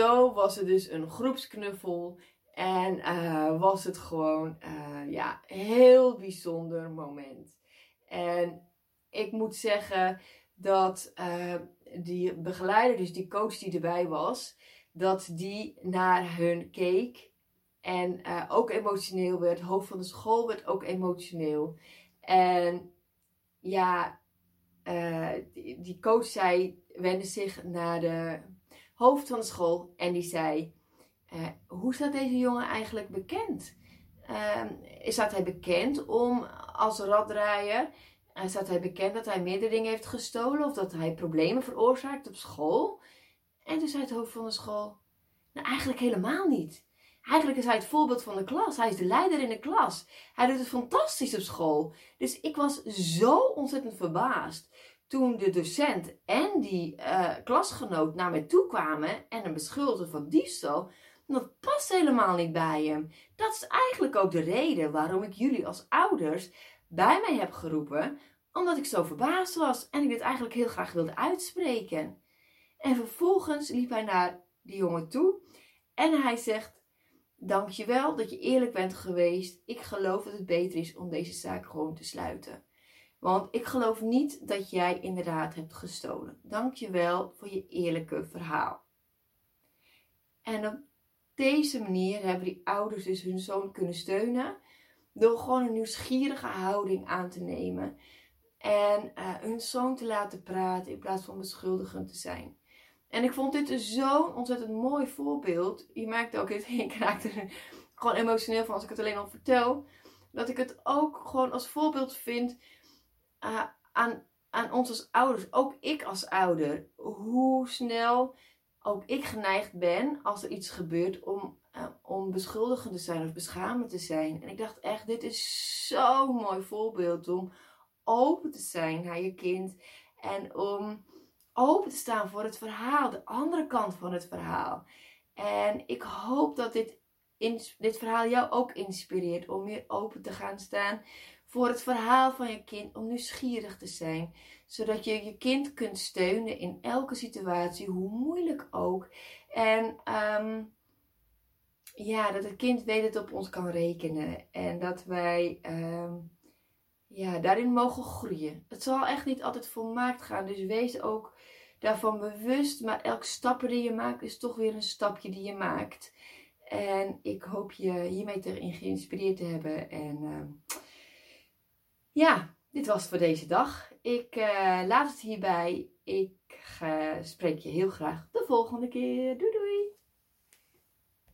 Zo was het dus een groepsknuffel. En uh, was het gewoon uh, ja, een heel bijzonder moment. En ik moet zeggen dat uh, die begeleider, dus die coach die erbij was, dat die naar hun keek. En ook emotioneel werd. Hoofd van de school werd ook emotioneel. En ja, die, die coach zei, wendde zich naar de hoofd van de school en die zei: uh, Hoe staat deze jongen eigenlijk bekend? Uh, staat hij bekend om als raddraaier? Uh, staat hij bekend dat hij meerdere dingen heeft gestolen of dat hij problemen veroorzaakt op school? En toen zei het hoofd van de school: Nou, eigenlijk helemaal niet. Eigenlijk is hij het voorbeeld van de klas. Hij is de leider in de klas. Hij doet het fantastisch op school. Dus ik was zo ontzettend verbaasd toen de docent en die uh, klasgenoot naar mij toe kwamen en hem beschuldigden van diefstal, dat past helemaal niet bij hem. Dat is eigenlijk ook de reden waarom ik jullie als ouders bij mij heb geroepen, omdat ik zo verbaasd was en ik dit eigenlijk heel graag wilde uitspreken. En vervolgens liep hij naar die jongen toe en hij zegt: Dankjewel dat je eerlijk bent geweest. Ik geloof dat het beter is om deze zaak gewoon te sluiten. Want ik geloof niet dat jij inderdaad hebt gestolen. Dank je wel voor je eerlijke verhaal. En op deze manier hebben die ouders dus hun zoon kunnen steunen. Door gewoon een nieuwsgierige houding aan te nemen. En uh, hun zoon te laten praten in plaats van beschuldigend te zijn. En ik vond dit zo'n ontzettend mooi voorbeeld. Je merkt ook, ik raak er gewoon emotioneel van als ik het alleen al vertel. Dat ik het ook gewoon als voorbeeld vind uh, aan, aan ons als ouders, ook ik als ouder, hoe snel ook ik geneigd ben als er iets gebeurt om, uh, om beschuldigend te zijn of beschamend te zijn. En ik dacht echt, dit is zo'n mooi voorbeeld om open te zijn naar je kind en om open te staan voor het verhaal, de andere kant van het verhaal. En ik hoop dat dit, dit verhaal jou ook inspireert om meer open te gaan staan voor het verhaal van je kind om nieuwsgierig te zijn, zodat je je kind kunt steunen in elke situatie, hoe moeilijk ook. En um, ja, dat het kind weet dat op ons kan rekenen en dat wij um, ja, daarin mogen groeien. Het zal echt niet altijd volmaakt gaan, dus wees ook daarvan bewust. Maar elk stapje die je maakt is toch weer een stapje die je maakt. En ik hoop je hiermee te geïnspireerd te hebben. En uh, ja, dit was het voor deze dag. Ik uh, laat het hierbij. Ik uh, spreek je heel graag de volgende keer. Doei doei!